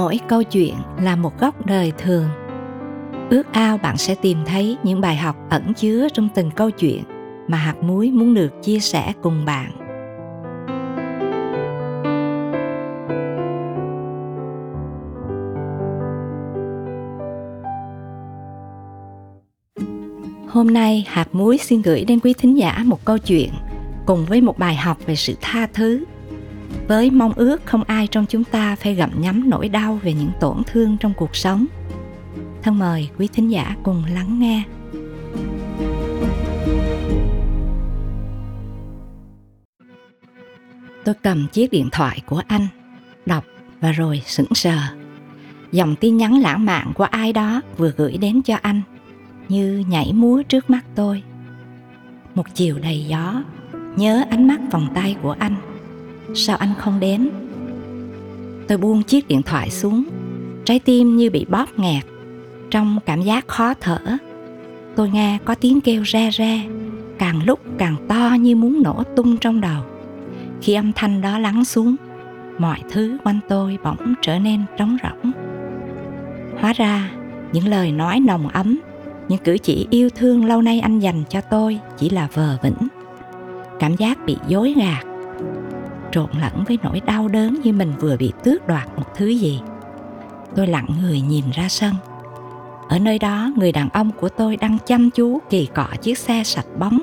mỗi câu chuyện là một góc đời thường. Ước ao bạn sẽ tìm thấy những bài học ẩn chứa trong từng câu chuyện mà hạt muối muốn được chia sẻ cùng bạn. Hôm nay, hạt muối xin gửi đến quý thính giả một câu chuyện cùng với một bài học về sự tha thứ với mong ước không ai trong chúng ta phải gặm nhắm nỗi đau về những tổn thương trong cuộc sống. Thân mời quý thính giả cùng lắng nghe. Tôi cầm chiếc điện thoại của anh, đọc và rồi sững sờ. Dòng tin nhắn lãng mạn của ai đó vừa gửi đến cho anh, như nhảy múa trước mắt tôi. Một chiều đầy gió, nhớ ánh mắt vòng tay của anh sao anh không đến? Tôi buông chiếc điện thoại xuống. Trái tim như bị bóp nghẹt. Trong cảm giác khó thở, tôi nghe có tiếng kêu re re, càng lúc càng to như muốn nổ tung trong đầu. Khi âm thanh đó lắng xuống, mọi thứ quanh tôi bỗng trở nên trống rỗng. Hóa ra, những lời nói nồng ấm, những cử chỉ yêu thương lâu nay anh dành cho tôi chỉ là vờ vĩnh cảm giác bị dối gạt trộn lẫn với nỗi đau đớn như mình vừa bị tước đoạt một thứ gì. Tôi lặng người nhìn ra sân. Ở nơi đó, người đàn ông của tôi đang chăm chú kỳ cọ chiếc xe sạch bóng.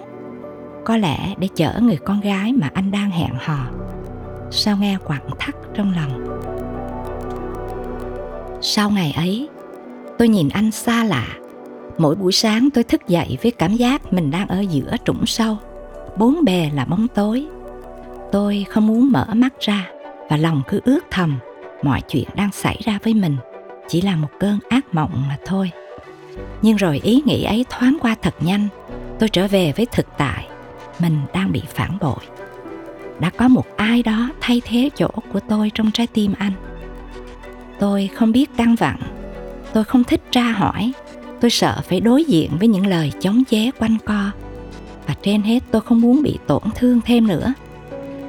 Có lẽ để chở người con gái mà anh đang hẹn hò. Sao nghe quặn thắt trong lòng. Sau ngày ấy, tôi nhìn anh xa lạ. Mỗi buổi sáng tôi thức dậy với cảm giác mình đang ở giữa trũng sâu. Bốn bề là bóng tối tôi không muốn mở mắt ra và lòng cứ ước thầm mọi chuyện đang xảy ra với mình. Chỉ là một cơn ác mộng mà thôi. Nhưng rồi ý nghĩ ấy thoáng qua thật nhanh, tôi trở về với thực tại. Mình đang bị phản bội. Đã có một ai đó thay thế chỗ của tôi trong trái tim anh. Tôi không biết căn vặn. Tôi không thích tra hỏi. Tôi sợ phải đối diện với những lời chống chế quanh co. Và trên hết tôi không muốn bị tổn thương thêm nữa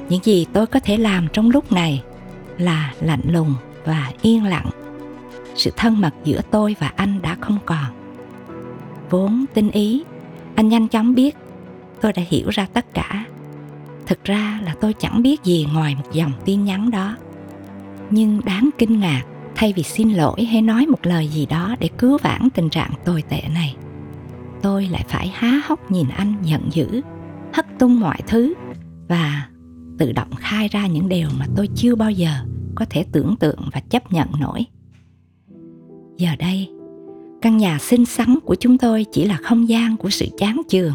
những gì tôi có thể làm trong lúc này là lạnh lùng và yên lặng. Sự thân mật giữa tôi và anh đã không còn. Vốn tinh ý, anh nhanh chóng biết tôi đã hiểu ra tất cả. Thực ra là tôi chẳng biết gì ngoài một dòng tin nhắn đó. Nhưng đáng kinh ngạc, thay vì xin lỗi hay nói một lời gì đó để cứu vãn tình trạng tồi tệ này, tôi lại phải há hốc nhìn anh giận dữ, hất tung mọi thứ và tự động khai ra những điều mà tôi chưa bao giờ có thể tưởng tượng và chấp nhận nổi. Giờ đây, căn nhà xinh xắn của chúng tôi chỉ là không gian của sự chán chường.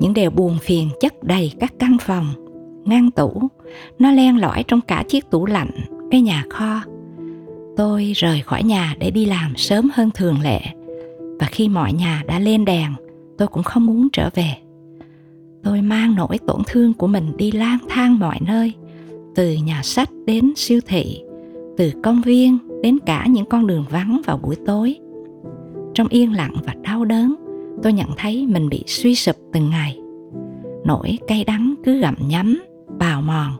Những điều buồn phiền chất đầy các căn phòng ngăn tủ, nó len lỏi trong cả chiếc tủ lạnh, cái nhà kho. Tôi rời khỏi nhà để đi làm sớm hơn thường lệ, và khi mọi nhà đã lên đèn, tôi cũng không muốn trở về tôi mang nỗi tổn thương của mình đi lang thang mọi nơi, từ nhà sách đến siêu thị, từ công viên đến cả những con đường vắng vào buổi tối. Trong yên lặng và đau đớn, tôi nhận thấy mình bị suy sụp từng ngày. Nỗi cay đắng cứ gặm nhấm, bào mòn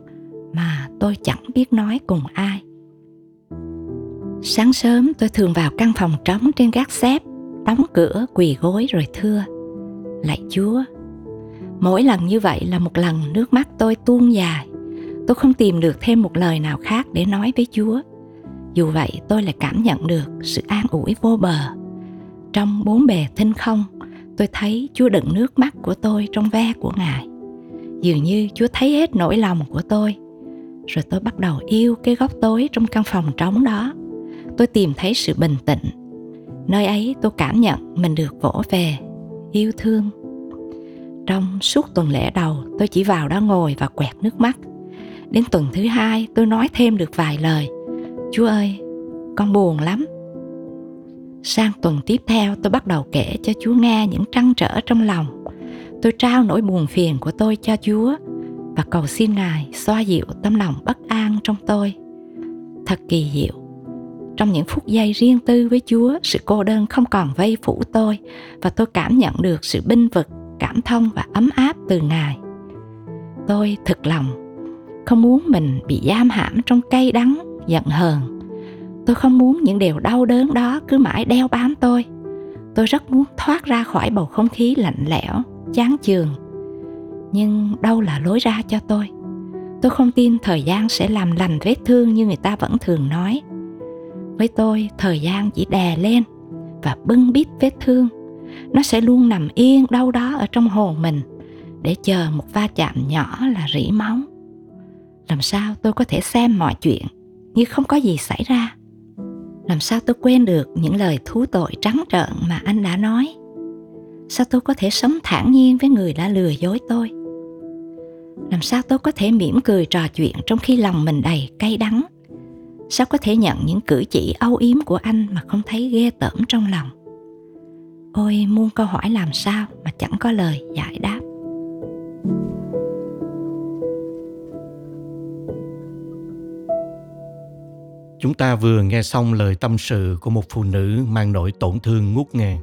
mà tôi chẳng biết nói cùng ai. Sáng sớm, tôi thường vào căn phòng trống trên gác xếp, đóng cửa, quỳ gối rồi thưa. Lạy chúa mỗi lần như vậy là một lần nước mắt tôi tuôn dài. Tôi không tìm được thêm một lời nào khác để nói với chúa. Dù vậy, tôi lại cảm nhận được sự an ủi vô bờ. Trong bốn bề thinh không, tôi thấy chúa đựng nước mắt của tôi trong ve của ngài. Dường như chúa thấy hết nỗi lòng của tôi. Rồi tôi bắt đầu yêu cái góc tối trong căn phòng trống đó. Tôi tìm thấy sự bình tĩnh. Nơi ấy tôi cảm nhận mình được vỗ về, yêu thương trong suốt tuần lễ đầu, tôi chỉ vào đó ngồi và quẹt nước mắt. Đến tuần thứ hai, tôi nói thêm được vài lời. Chúa ơi, con buồn lắm. Sang tuần tiếp theo, tôi bắt đầu kể cho chúa nghe những trăn trở trong lòng. Tôi trao nỗi buồn phiền của tôi cho chúa và cầu xin ngài xoa dịu tâm lòng bất an trong tôi. Thật kỳ diệu. Trong những phút giây riêng tư với chúa, sự cô đơn không còn vây phủ tôi và tôi cảm nhận được sự binh vực cảm thông và ấm áp từ ngài tôi thực lòng không muốn mình bị giam hãm trong cay đắng giận hờn Tôi không muốn những điều đau đớn đó cứ mãi đeo bám tôi. Tôi rất muốn thoát ra khỏi bầu không khí lạnh lẽo, chán chường. Nhưng đâu là lối ra cho tôi? Tôi không tin thời gian sẽ làm lành vết thương như người ta vẫn thường nói. Với tôi, thời gian chỉ đè lên và bưng bít vết thương. Nó sẽ luôn nằm yên đâu đó ở trong hồn mình để chờ một va chạm nhỏ là rỉ máu. Làm sao tôi có thể xem mọi chuyện như không có gì xảy ra? Làm sao tôi quên được những lời thú tội trắng trợn mà anh đã nói? Sao tôi có thể sống thản nhiên với người đã lừa dối tôi? làm sao tôi có thể mỉm cười trò chuyện trong khi lòng mình đầy cay đắng sao có thể nhận những cử chỉ âu yếm của anh mà không thấy ghê tởm trong lòng ôi muôn câu hỏi làm sao mà chẳng có lời giải đáp Chúng ta vừa nghe xong lời tâm sự của một phụ nữ mang nỗi tổn thương ngút ngàn.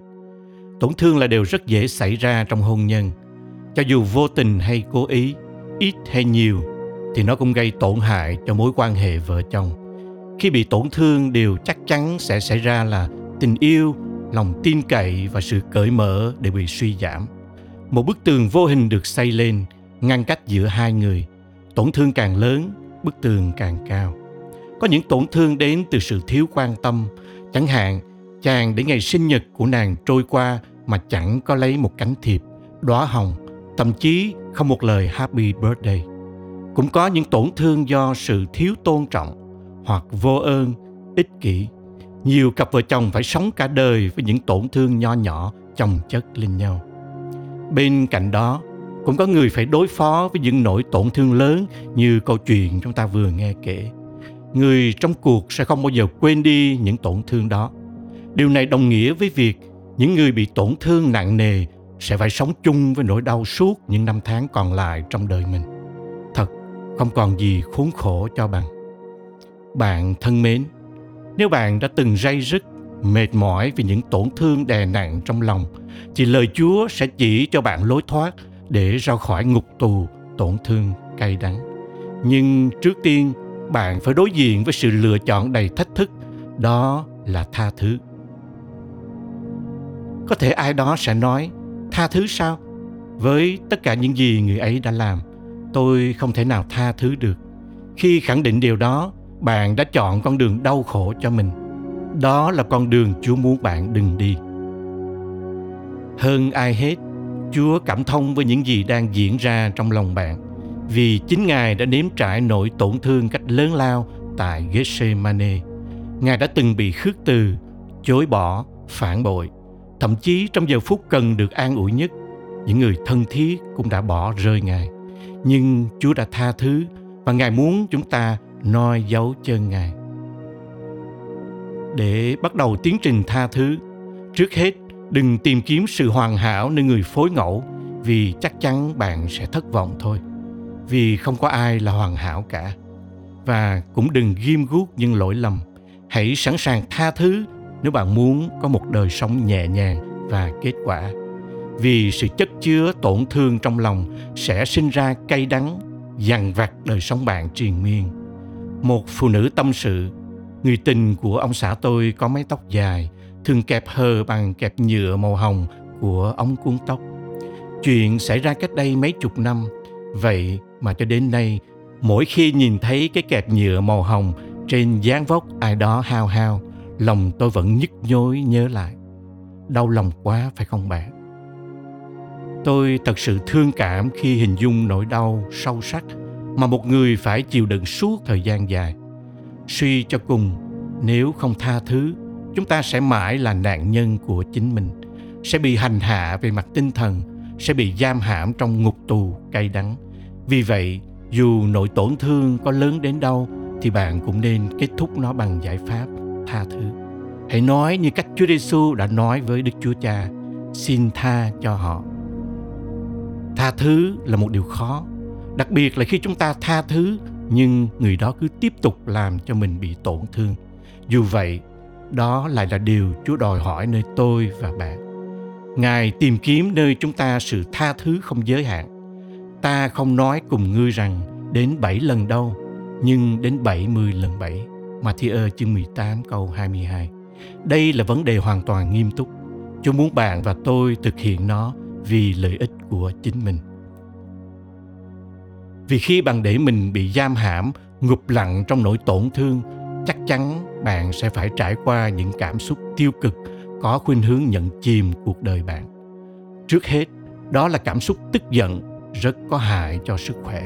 Tổn thương là điều rất dễ xảy ra trong hôn nhân. Cho dù vô tình hay cố ý, ít hay nhiều thì nó cũng gây tổn hại cho mối quan hệ vợ chồng khi bị tổn thương điều chắc chắn sẽ xảy ra là tình yêu lòng tin cậy và sự cởi mở đều bị suy giảm một bức tường vô hình được xây lên ngăn cách giữa hai người tổn thương càng lớn bức tường càng cao có những tổn thương đến từ sự thiếu quan tâm chẳng hạn chàng để ngày sinh nhật của nàng trôi qua mà chẳng có lấy một cánh thiệp đóa hồng thậm chí không một lời happy birthday. Cũng có những tổn thương do sự thiếu tôn trọng hoặc vô ơn, ích kỷ. Nhiều cặp vợ chồng phải sống cả đời với những tổn thương nho nhỏ chồng chất lên nhau. Bên cạnh đó, cũng có người phải đối phó với những nỗi tổn thương lớn như câu chuyện chúng ta vừa nghe kể. Người trong cuộc sẽ không bao giờ quên đi những tổn thương đó. Điều này đồng nghĩa với việc những người bị tổn thương nặng nề sẽ phải sống chung với nỗi đau suốt những năm tháng còn lại trong đời mình. Thật, không còn gì khốn khổ cho bằng. Bạn thân mến, nếu bạn đã từng dây dứt, mệt mỏi vì những tổn thương đè nặng trong lòng, thì lời Chúa sẽ chỉ cho bạn lối thoát để ra khỏi ngục tù tổn thương cay đắng. Nhưng trước tiên, bạn phải đối diện với sự lựa chọn đầy thách thức, đó là tha thứ. Có thể ai đó sẽ nói, tha thứ sao với tất cả những gì người ấy đã làm tôi không thể nào tha thứ được khi khẳng định điều đó bạn đã chọn con đường đau khổ cho mình. Đó là con đường chúa muốn bạn đừng đi. Hơn ai hết chúa cảm thông với những gì đang diễn ra trong lòng bạn vì chính ngài đã nếm trải nỗi tổn thương cách lớn lao tại Gethsemane. Ngài đã từng bị khước từ, chối bỏ, phản bội. Thậm chí trong giờ phút cần được an ủi nhất những người thân thiết cũng đã bỏ rơi ngài. Nhưng chúa đã tha thứ và ngài muốn chúng ta noi dấu chân ngài. Để bắt đầu tiến trình tha thứ, trước hết đừng tìm kiếm sự hoàn hảo nơi người phối ngẫu, vì chắc chắn bạn sẽ thất vọng thôi. Vì không có ai là hoàn hảo cả. Và cũng đừng ghim guốc những lỗi lầm. Hãy sẵn sàng tha thứ nếu bạn muốn có một đời sống nhẹ nhàng và kết quả. Vì sự chất chứa tổn thương trong lòng sẽ sinh ra cay đắng, dằn vặt đời sống bạn triền miên một phụ nữ tâm sự. Người tình của ông xã tôi có mái tóc dài, thường kẹp hờ bằng kẹp nhựa màu hồng của ống cuốn tóc. Chuyện xảy ra cách đây mấy chục năm. Vậy mà cho đến nay, mỗi khi nhìn thấy cái kẹp nhựa màu hồng trên dáng vóc ai đó hao hao, lòng tôi vẫn nhức nhối nhớ lại. Đau lòng quá, phải không bạn? Tôi thật sự thương cảm khi hình dung nỗi đau sâu sắc mà một người phải chịu đựng suốt thời gian dài suy cho cùng nếu không tha thứ chúng ta sẽ mãi là nạn nhân của chính mình sẽ bị hành hạ về mặt tinh thần sẽ bị giam hãm trong ngục tù cay đắng vì vậy dù nỗi tổn thương có lớn đến đâu thì bạn cũng nên kết thúc nó bằng giải pháp tha thứ. Hãy nói như cách Chúa Giêsu đã nói với Đức Chúa Cha, xin tha cho họ. Tha thứ là một điều khó, đặc biệt là khi chúng ta tha thứ nhưng người đó cứ tiếp tục làm cho mình bị tổn thương. Dù vậy, đó lại là điều Chúa đòi hỏi nơi tôi và bạn. Ngài tìm kiếm nơi chúng ta sự tha thứ không giới hạn. Ta không nói cùng ngươi rằng đến bảy lần đâu, nhưng đến bảy mươi lần bảy Matthew chương 18 câu 22. Đây là vấn đề hoàn toàn nghiêm túc. Chúa muốn bạn và tôi thực hiện nó vì lợi ích của chính mình. Vì khi bạn để mình bị giam hãm, ngụp lặn trong nỗi tổn thương, chắc chắn bạn sẽ phải trải qua những cảm xúc tiêu cực có khuynh hướng nhận chìm cuộc đời bạn. Trước hết, đó là cảm xúc tức giận rất có hại cho sức khỏe.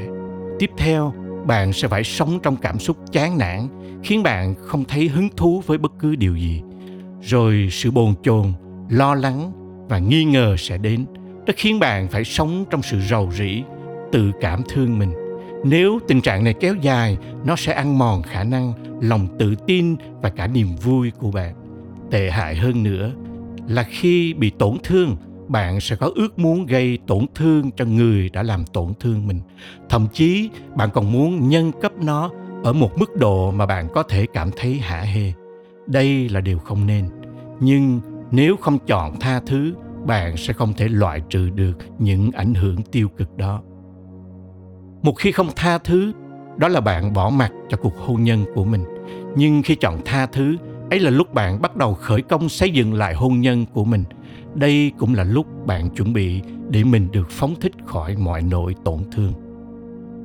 Tiếp theo, bạn sẽ phải sống trong cảm xúc chán nản, khiến bạn không thấy hứng thú với bất cứ điều gì. Rồi sự bồn chồn, lo lắng và nghi ngờ sẽ đến. Nó khiến bạn phải sống trong sự rầu rĩ, tự cảm thương mình. Nếu tình trạng này kéo dài, nó sẽ ăn mòn khả năng, lòng tự tin và cả niềm vui của bạn. Tệ hại hơn nữa là khi bị tổn thương, bạn sẽ có ước muốn gây tổn thương cho người đã làm tổn thương mình thậm chí bạn còn muốn nhân cấp nó ở một mức độ mà bạn có thể cảm thấy hả hê đây là điều không nên nhưng nếu không chọn tha thứ bạn sẽ không thể loại trừ được những ảnh hưởng tiêu cực đó một khi không tha thứ, đó là bạn bỏ mặt cho cuộc hôn nhân của mình. Nhưng khi chọn tha thứ, ấy là lúc bạn bắt đầu khởi công xây dựng lại hôn nhân của mình. Đây cũng là lúc bạn chuẩn bị để mình được phóng thích khỏi mọi nỗi tổn thương.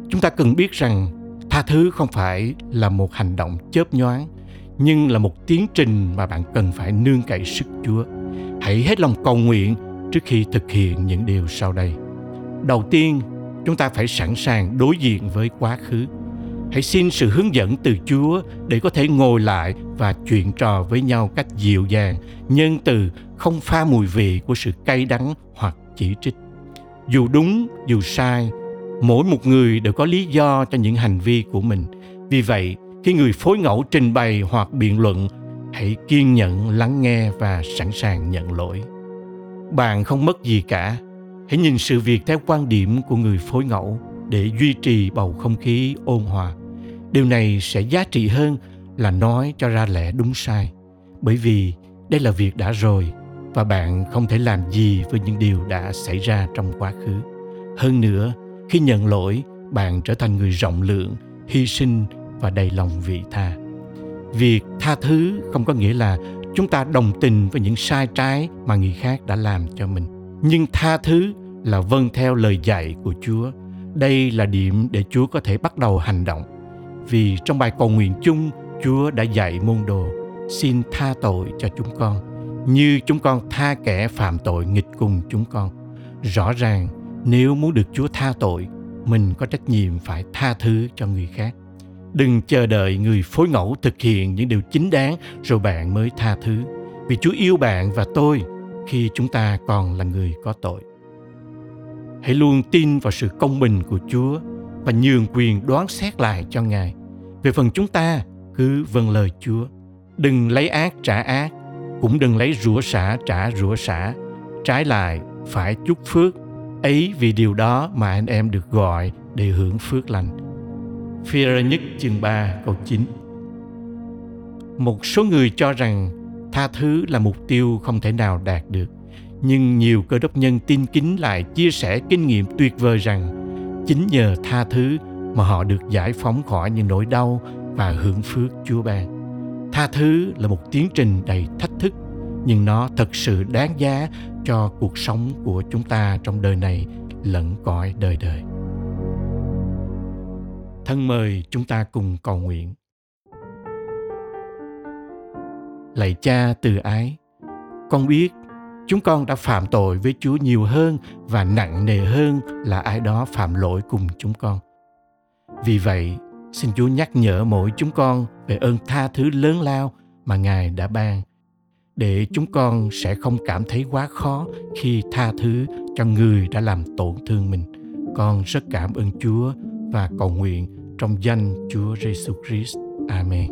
Chúng ta cần biết rằng, tha thứ không phải là một hành động chớp nhoáng, nhưng là một tiến trình mà bạn cần phải nương cậy sức chúa. Hãy hết lòng cầu nguyện trước khi thực hiện những điều sau đây. Đầu tiên chúng ta phải sẵn sàng đối diện với quá khứ hãy xin sự hướng dẫn từ Chúa để có thể ngồi lại và chuyện trò với nhau cách dịu dàng, nhân từ, không pha mùi vị của sự cay đắng hoặc chỉ trích. Dù đúng, dù sai, mỗi một người đều có lý do cho những hành vi của mình. Vì vậy, khi người phối ngẫu trình bày hoặc biện luận, hãy kiên nhẫn lắng nghe và sẵn sàng nhận lỗi. Bạn không mất gì cả. Hãy nhìn sự việc theo quan điểm của người phối ngẫu để duy trì bầu không khí ôn hòa. Điều này sẽ giá trị hơn là nói cho ra lẽ đúng sai. Bởi vì đây là việc đã rồi và bạn không thể làm gì với những điều đã xảy ra trong quá khứ. Hơn nữa, khi nhận lỗi, bạn trở thành người rộng lượng, hy sinh và đầy lòng vị tha. Việc tha thứ không có nghĩa là chúng ta đồng tình với những sai trái mà người khác đã làm cho mình nhưng tha thứ là vâng theo lời dạy của chúa đây là điểm để chúa có thể bắt đầu hành động vì trong bài cầu nguyện chung Chúa đã dạy môn đồ xin tha tội cho chúng con như chúng con tha kẻ phạm tội nghịch cùng chúng con. Rõ ràng nếu muốn được Chúa tha tội, mình có trách nhiệm phải tha thứ cho người khác. Đừng chờ đợi người phối ngẫu thực hiện những điều chính đáng rồi bạn mới tha thứ. Vì Chúa yêu bạn và tôi khi chúng ta còn là người có tội. Hãy luôn tin vào sự công bình của Chúa và nhường quyền đoán xét lại cho Ngài. Về phần chúng ta, cứ vâng lời Chúa. Đừng lấy ác trả ác, cũng đừng lấy rủa xả trả rủa xả. Trái lại, phải chúc phước. Ấy vì điều đó mà anh em được gọi để hưởng phước lành. phi nhất chương 3 câu 9 Một số người cho rằng tha thứ là mục tiêu không thể nào đạt được. Nhưng nhiều cơ đốc nhân tin kính lại chia sẻ kinh nghiệm tuyệt vời rằng chính nhờ tha thứ mà họ được giải phóng khỏi những nỗi đau và hưởng phước Chúa ban. Tha thứ là một tiến trình đầy thách thức, nhưng nó thật sự đáng giá cho cuộc sống của chúng ta trong đời này lẫn cõi đời đời. Thân mời chúng ta cùng cầu nguyện. Lạy cha từ ái, con biết chúng con đã phạm tội với Chúa nhiều hơn và nặng nề hơn là ai đó phạm lỗi cùng chúng con. Vì vậy, xin Chúa nhắc nhở mỗi chúng con về ơn tha thứ lớn lao mà Ngài đã ban để chúng con sẽ không cảm thấy quá khó khi tha thứ cho người đã làm tổn thương mình. Con rất cảm ơn Chúa và cầu nguyện trong danh Chúa Giêsu Christ. Amen.